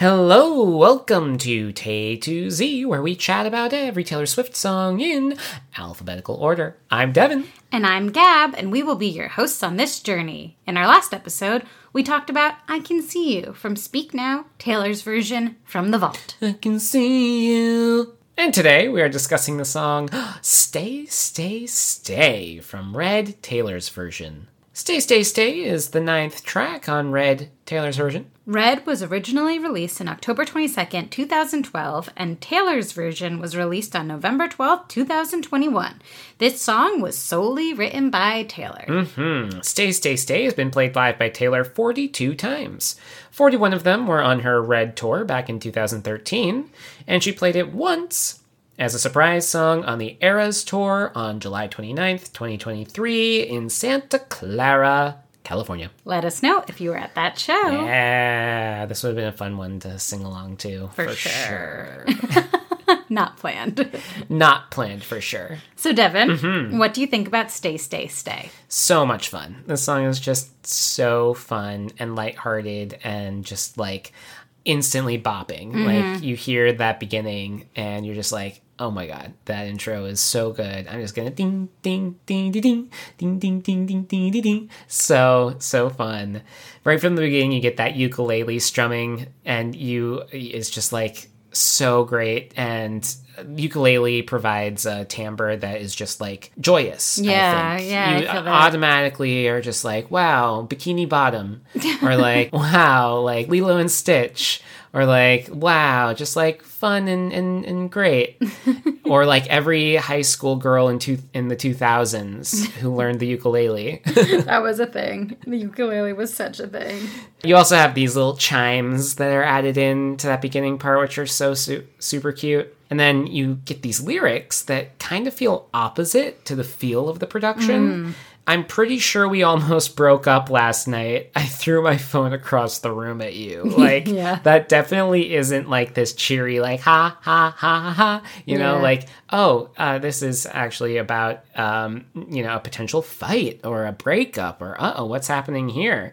Hello, welcome to Tay to Z, where we chat about every Taylor Swift song in alphabetical order. I'm Devin. And I'm Gab, and we will be your hosts on this journey. In our last episode, we talked about I Can See You from Speak Now, Taylor's version from the vault. I can see you. And today we are discussing the song Stay, Stay, Stay from Red Taylor's version. Stay, Stay, Stay is the ninth track on Red Taylor's version. Red was originally released on October 22nd, 2012, and Taylor's version was released on November 12th, 2021. This song was solely written by Taylor. Hmm. Stay, Stay, Stay has been played live by Taylor 42 times. 41 of them were on her Red tour back in 2013, and she played it once as a surprise song on the Eras tour on July 29th, 2023 in Santa Clara, California. Let us know if you were at that show. Yeah, this would have been a fun one to sing along to. For sure. Not planned. Not planned for sure. So, Devin, Mm-hmm. what do you think about Stay, Stay, Stay? so much fun. This song is just so fun and lighthearted and just like instantly bopping. Like you hear that beginning and you're just like, oh my god, that intro is so good. I'm just gonna ding ding ding ding ding ding ding ding ding ding ding ding. So so fun. Right from the beginning, you get that ukulele strumming, and you it's just like so great and ukulele provides a timbre that is just like joyous Yeah, I think. yeah, you automatically are just like wow bikini bottom or like wow like lilo and stitch or like wow just like fun and and, and great or like every high school girl in two in the 2000s who learned the ukulele That was a thing. The ukulele was such a thing. You also have these little chimes that are added in to that beginning part, which are so su- super cute. And then you get these lyrics that kind of feel opposite to the feel of the production. Mm. I'm pretty sure we almost broke up last night. I threw my phone across the room at you. Like, Yeah. that definitely isn't like this cheery, like, ha, ha, ha, ha, ha. You know, like, oh, uh, this is actually about, um, you know, a potential fight or a breakup or, uh oh, what's happening here?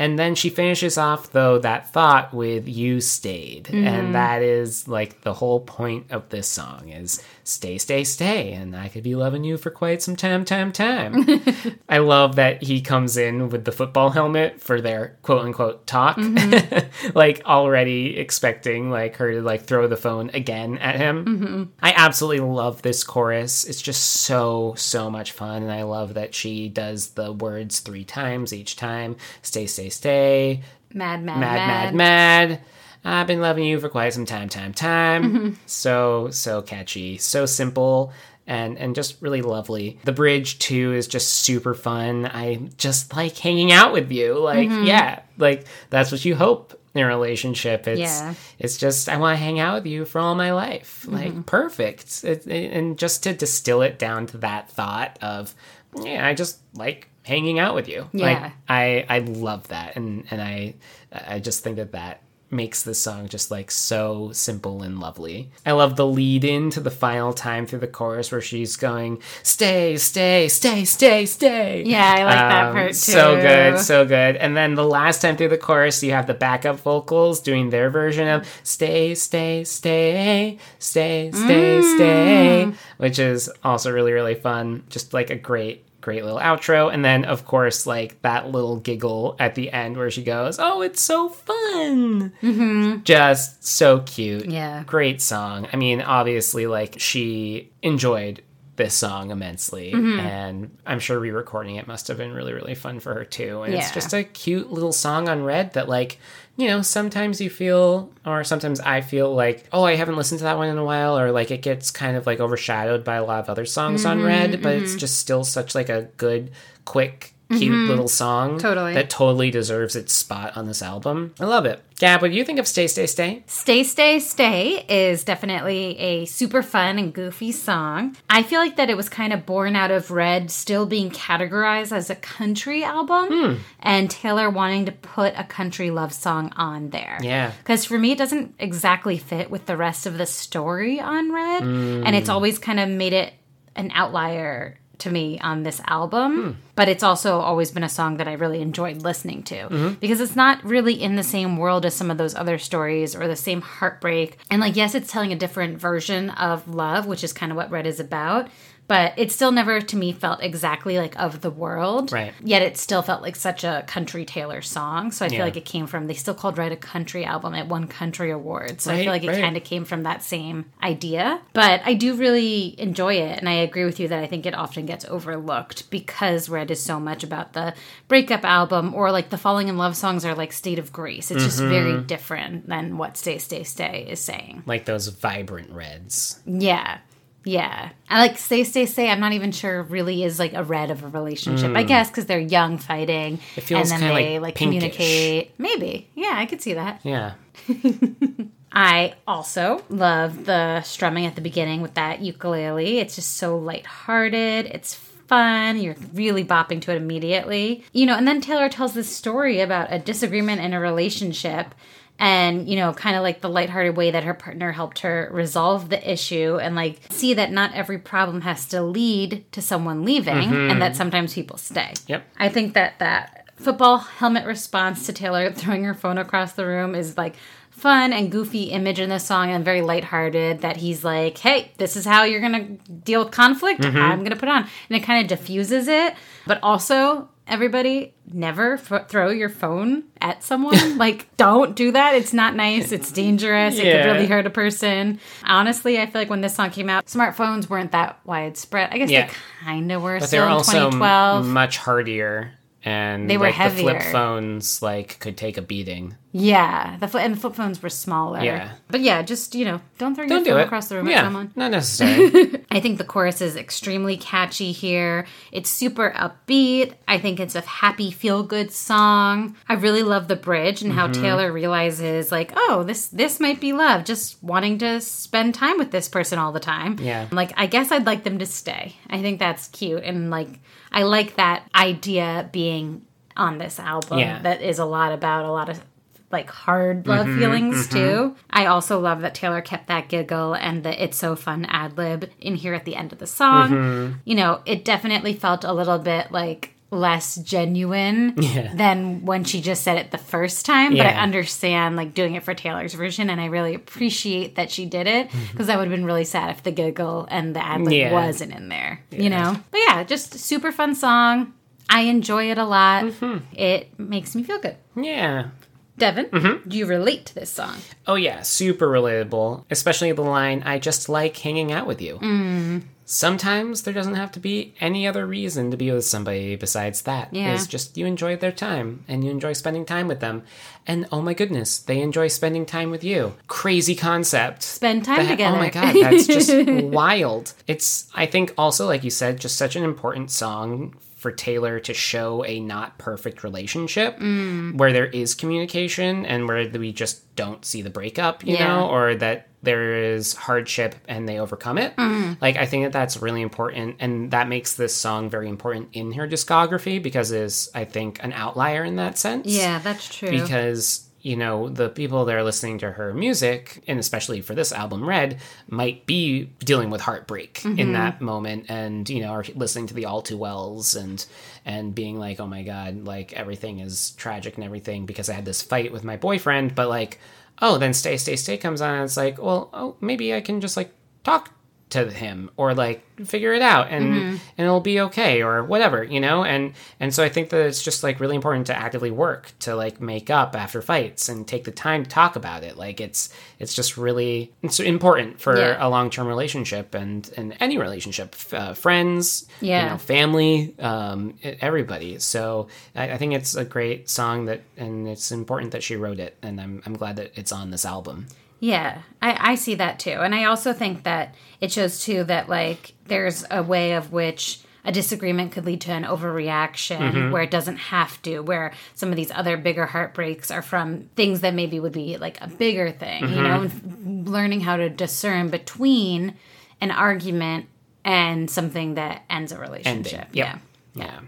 And then she finishes off, though, that thought with "You stayed," and that is like the whole point of this song is "Stay, stay, stay," and I could be loving you for quite some time, time, time. I love that he comes in with the football helmet for their quote unquote talk, mm-hmm. like already expecting like her to like throw the phone again at him. Mm-hmm. I absolutely love this chorus. It's just so so much fun, and I love that she does the words three times each time. Stay, stay, stay. Mad, mad, Mad, mad, mad. I've been loving you for quite some time, time, time. Mm-hmm. So so catchy, so simple. And, and just really lovely. The bridge too is just super fun. I just like hanging out with you. Like, mm-hmm. yeah, like that's what you hope in a relationship. It's Yeah. it's just I want to hang out with you for all my life. Mm-hmm. Like perfect. It, it- and just to distill it down to that thought of yeah, I just like hanging out with you. Like Yeah. I I love that and and I I just think that that makes this song just like so simple and lovely. I love the lead in to the final time through the chorus where she's going stay stay stay stay stay. Yeah, I like that Um, part too. So good, so good. And then the last time through the chorus, you have the backup vocals doing their version of "Stay, Stay, Stay, Stay, Stay, Mm. Stay," which is also really, really fun. Just like a great, great little outro. And then, of course, like that little giggle at the end where she goes, "Oh, it's so fun!" Just so cute. Mm-hmm. Yeah. great song. I mean, obviously, like she enjoyed this song immensely, Mm-hmm. and I'm sure re-recording it must have been really, really fun for her too. And it's just a cute little song on Red that, like, you know, sometimes you feel, or sometimes I feel like, oh, I haven't listened to that one in a while, or like it gets kind of like overshadowed by a lot of other songs Mm-hmm, on Red, but it's just still such like a good, quick. Cute little song Mm-hmm. Totally. that totally deserves its spot on this album. I love it. Gab, what do you think of Stay, Stay, Stay? Stay, Stay, Stay is definitely a super fun and goofy song. I feel like that it was kind of born out of Red still being categorized as a country album Hmm. and Taylor wanting to put a country love song on there. Yeah. Because for me, it doesn't exactly fit with the rest of the story on Red. And Hmm. it's always kind of made it an outlier to me on this album, hmm. but it's also always been a song that I really enjoyed listening to mm-hmm. because it's not really in the same world as some of those other stories or the same heartbreak. And like, yes, it's telling a different version of love, which is kind of what Red is about. But it still never, to me, felt exactly like of the world. Right. Yet it still felt like such a country Taylor song. So I feel Yeah. like it came from, they still called Red a country album. It won country awards. So I feel like it right. kind of came from that same idea. But I do really enjoy it. And I agree with you that I think it often gets overlooked because Red is so much about the breakup album or like the falling in love songs are like State of Grace. It's just Mm-hmm. very different than what Stay, Stay, Stay is saying. Like those vibrant reds. Yeah. Yeah. I like say, say, say. I'm not even sure really is like a red of a relationship. I guess because they're young fighting. Mm. It feels and then they like like pinkish. communicate. Maybe. Yeah, I could see that. Yeah. I also love the strumming at the beginning with that ukulele. It's just so lighthearted. It's fun. You're really bopping to it immediately. You know, and then Taylor tells this story about a disagreement in a relationship and, you know, kind of like the lighthearted way that her partner helped her resolve the issue and like see that not every problem has to lead to someone leaving mm-hmm. and that sometimes people stay. Yep. I think that that football helmet response to Taylor throwing her phone across the room is like fun and goofy image in the song and very lighthearted that he's like, hey, this is how you're gonna deal with conflict. Mm-hmm. I'm gonna put on. And it kind of diffuses it. But also, everybody, never f- throw your phone at someone. like, don't do that. It's not nice. It's dangerous. It could really hurt a person. Honestly, I feel like when this song came out, smartphones weren't that widespread. I guess Yeah. they kind of were But they're also 2012. much hardier. And They were like the flip heavier. phones like could take a beating. Yeah, the flip and the flip phones were smaller. Yeah. but yeah, just you know, don't throw Don't your phone across the room yeah, at someone. Not necessary. I think the chorus is extremely catchy here. It's super upbeat. I think it's a happy, feel good song. I really love the bridge and how Mm-hmm. Taylor realizes, like, oh, this this might be love. Just wanting to spend time with this person all the time. Yeah. like I guess I'd like them to stay. I think that's cute and like I like that idea being on this album. Yeah. that is a lot about a lot of like hard Mm-hmm, love feelings too. I also love that Taylor kept that giggle and the it's so fun ad lib in here at the end of the song. Mm-hmm. You know, it definitely felt a little bit like less genuine Yeah. than when she just said it the first time but i understand like doing it for taylor's version and i really appreciate that she did it because that would have been really sad if the giggle and the ad lib Mm-hmm. Yeah. wasn't in there you know but yeah just super fun song i enjoy it a lot Mm-hmm. it makes me feel good yeah. Devin Mm-hmm. do you relate to this song Oh yeah, super relatable. Especially the line, "I just like hanging out with you." Mm. Sometimes there doesn't have to be any other reason to be with somebody besides that. Yeah. It's just you enjoy their time and you enjoy spending time with them. And oh my goodness, they enjoy spending time with you. Crazy concept. spend time That- together Oh my god, that's just wild. It's I think also like you said, just such an important song for Taylor to show a not perfect relationship Mm. where there is communication and where we just don't see the breakup, you Yeah. know, or that there is hardship and they overcome it. Mm. Like I think that that's really important and that makes this song very important in her discography because it is I think an outlier in that sense yeah that's true because you know the people that are listening to her music and especially for this album red might be dealing with heartbreak in mm-hmm. that moment and you know are listening to the all too wells and and being like oh my god like everything is tragic and everything because i had this fight with my boyfriend. But like oh then stay stay stay comes on and it's like well oh maybe i can just like talk to him or like figure it out and and it'll be okay or whatever you know? And and so i think that it's just like really important to actively work to like make up after fights and take the time to talk about it. Like it's it's just really it's important for Yeah. a long-term relationship and and any relationship uh, friends Yeah. you know family um everybody. So I, I think it's a great song that and it's important that she wrote it and i'm, I'm glad that it's on this album Yeah, I, I see that too. And I also think that it shows too that like there's a way of which a disagreement could lead to an overreaction mm-hmm. where it doesn't have to, where some of these other bigger heartbreaks are from things that maybe would be like a bigger thing, you know, mm-hmm. and learning how to discern between an argument and something that ends a relationship. Yep. Yeah. Yeah.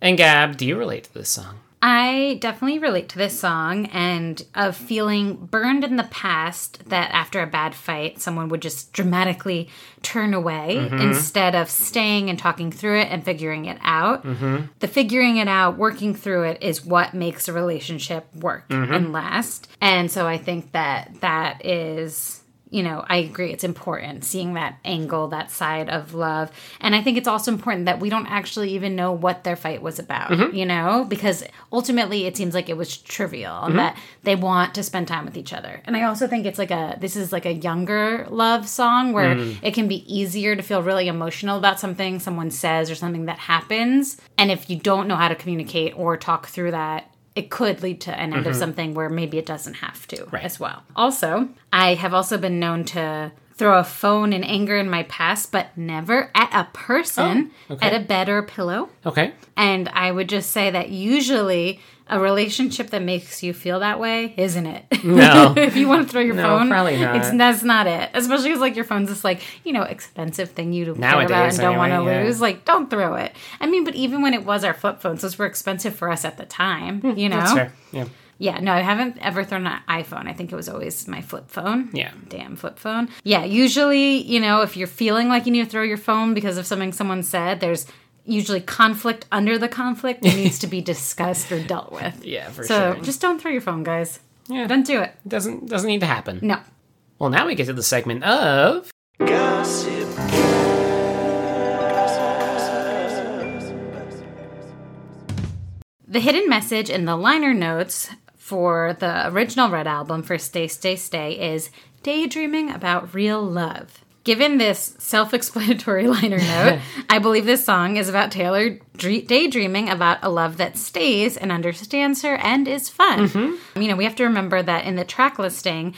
And Gab, do you relate to this song? I definitely relate to this song and of feeling burned in the past that after a bad fight, someone would just dramatically turn away mm-hmm. instead of staying and talking through it and figuring it out. Mm-hmm. The figuring it out, working through it is what makes a relationship work mm-hmm. and last. And so I think that that is you know, I agree. It's important seeing that angle, that side of love. And I think it's also important that we don't actually even know what their fight was about, mm-hmm. you know, because ultimately it seems like it was trivial and that they want to spend time with each other. And I also think it's like a, this is like a younger love song where mm. it can be easier to feel really emotional about something someone says or something that happens. And if you don't know how to communicate or talk through that, it could lead to an end of mm-hmm. something where maybe it doesn't have to Right. as well. Also, I have also been known to throw a phone in anger in my past, but never at a person, Oh, okay. at a bed or a pillow. Okay. And I would just say that usually a relationship that makes you feel that way isn't it? No. if you want to throw your No, phone, probably not. It's that's not it. Especially because like your phone's this like you know expensive thing you care about and don't want to yeah. lose. Like don't throw it. I mean, but even when it was our flip phones, those were expensive for us at the time. You know. Hmm, That's fair. Yeah. Yeah, no, I haven't ever thrown an iPhone. I think it was always my flip phone. Yeah. Damn flip phone. Yeah, usually, you know, if you're feeling like you need to throw your phone because of something someone said, there's usually conflict under the conflict that needs to be discussed or dealt with. Yeah, for so sure. just don't throw your phone, guys. Yeah. Don't do it. Doesn't doesn't need to happen. No. Well, now we get to the segment of Gossip. The hidden message in the liner notes for the original Red album for Stay, Stay, Stay is daydreaming about real love. Given this self explanatory liner note, I believe this song is about Taylor daydreaming about a love that stays and understands her and is fun. Mm-hmm. You know, we have to remember that in the track listing,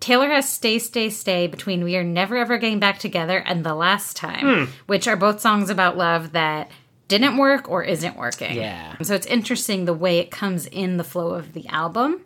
Taylor has Stay, Stay, Stay between We Are Never Ever Getting Back Together and The Last Time, hmm. which are both songs about love that didn't work or isn't working. Yeah. So it's interesting the way it comes in the flow of the album.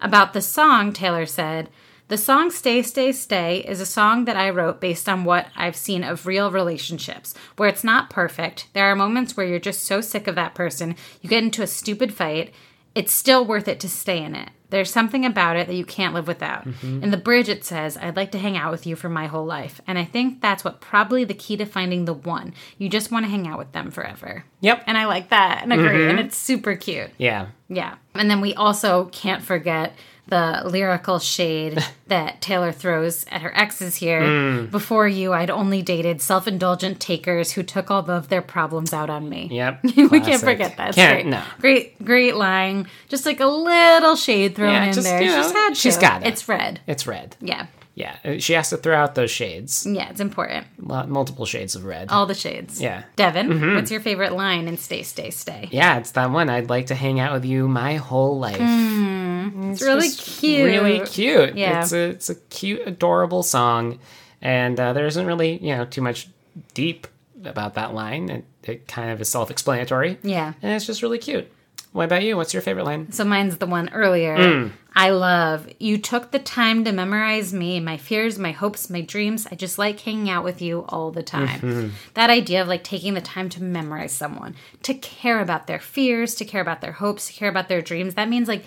About the song, Taylor said, The song Stay, Stay, Stay is a song that I wrote based on what I've seen of real relationships, where it's not perfect. There are moments where you're just so sick of that person, you get into a stupid fight. It's still worth it to stay in it. There's something about it that you can't live without. Mm-hmm. In the bridge, it says, I'd like to hang out with you for my whole life. And I think that's what probably the key to finding the one. You just want to hang out with them forever. Yep. And I like that and agree. And mm-hmm. it's super cute. Yeah. Yeah. And then we also can't forget the lyrical shade that Taylor throws at her exes here. Mm. Before you, I'd only dated self indulgent takers who took all of their problems out on me. Yep. we can't forget that. Can't, great. no. Great, great line. Just like a little shade thrown Yeah, in just, there. you know, just had she's to. got it. It's red. It's red. Yeah. Yeah. Uh, She has to throw out those shades. Yeah, it's important. Multiple shades of red. All the shades. Yeah. Devin, what's your favorite line in Stay, Stay, Stay? Yeah, it's that one. I'd like to hang out with you my whole life. It's really cute. Really cute. Yeah. It's a, it's a cute, adorable song. And uh, there isn't really, you know, too much deep about that line. It, it kind of is self explanatory. Yeah. And it's just really cute. What about you? What's your favorite line? So mine's the one earlier. Mm. I love you took the time to memorize me, my fears, my hopes, my dreams. I just like hanging out with you all the time. Mm-hmm. That idea of like taking the time to memorize someone, to care about their fears, to care about their hopes, to care about their dreams. That means like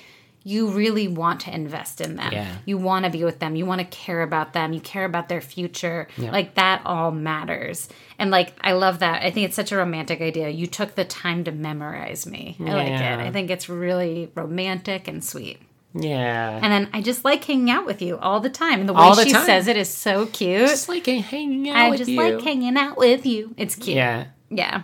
you really want to invest in them. Yeah. You want to be with them. You want to care about them. You care about their future. Like that all matters. And like I love that. I think it's such a romantic idea. You took the time to memorize me. I like it. I think it's really romantic and sweet. Yeah. And then I just like hanging out with you all the time. And the way the she time. says it is so cute. just like hanging out I just you. like hanging out with you. It's cute. Yeah. Yeah.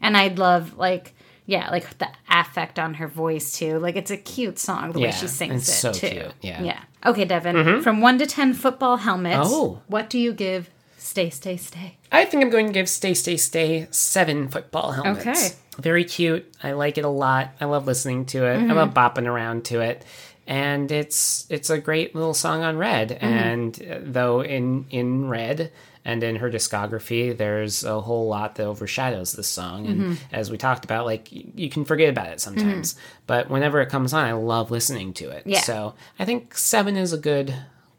And I'd love like yeah, like the affect on her voice too. Like it's a cute song the way she sings it's it so too. cute, yeah. Mm-hmm. Yeah. Okay, Devin. From one to ten football helmets. Oh. What do you give Stay, Stay, Stay? I think I'm going to give Stay, Stay, Stay seven football helmets. Okay. Very cute. I like it a lot. I love listening to it. Mm-hmm. I love bopping around to it. And it's it's a great little song on Red. Mm-hmm. And uh, though in in Red and in her discography, there's a whole lot that overshadows this song. And Mm-hmm. as we talked about, like you can forget about it sometimes. But whenever it comes on, I love listening to it. Yeah. So I think seven is a good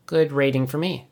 good rating for me.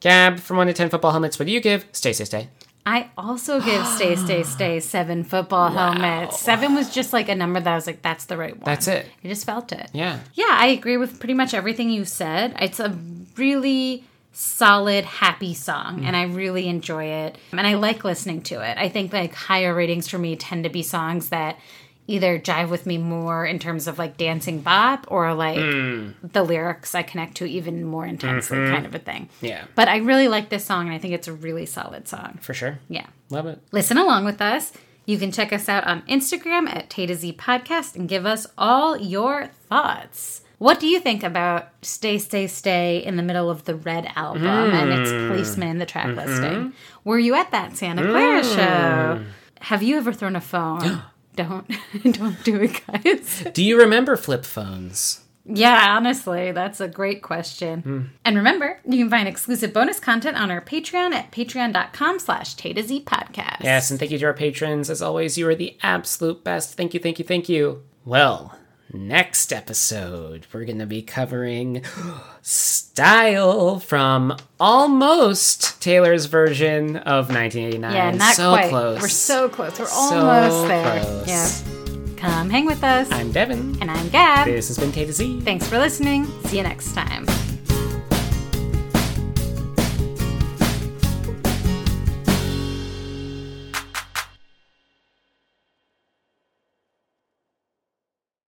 Gab, from one to ten football helmets, what do you give? Stay, stay, stay. I also give Stay, Stay, Stay seven football helmets. Seven was just like a number that I was like, that's the right one. That's it. I just felt it. Yeah. Yeah, I agree with pretty much everything you said. It's a really solid, happy song, mm. and I really enjoy it. And I like listening to it. I think like higher ratings for me tend to be songs that either jive with me more in terms of like dancing bop or like mm. the lyrics I connect to even more intensely, mm-hmm. kind of a thing. Yeah. But I really like this song, and I think it's a really solid song. For sure. Yeah. Love it. Listen along with us. You can check us out on Instagram at Tay Z Podcast and give us all your thoughts. What do you think about Stay, Stay, Stay in the middle of the Red album and its mm. placement in the track mm-hmm. listing? Were you at that Santa Clara mm. show? Have you ever thrown a phone? don't don't do it, guys. Do you remember flip phones? Yeah, honestly, that's a great question. Hmm. And remember, you can find exclusive bonus content on our Patreon at patreon.com slash Tay to Z podcast. Yes, and thank you to our patrons. As always, you are the absolute best. Thank you, thank you, thank you. Well, next episode, we're going to be covering Style from almost Taylor's version of 1989. Yeah, not so quite. close. We're so close. We're So almost there. close. Yeah. Come hang with us. I'm Devin. and I'm Gab. This has been Tay to Z. Thanks for listening. See you next time.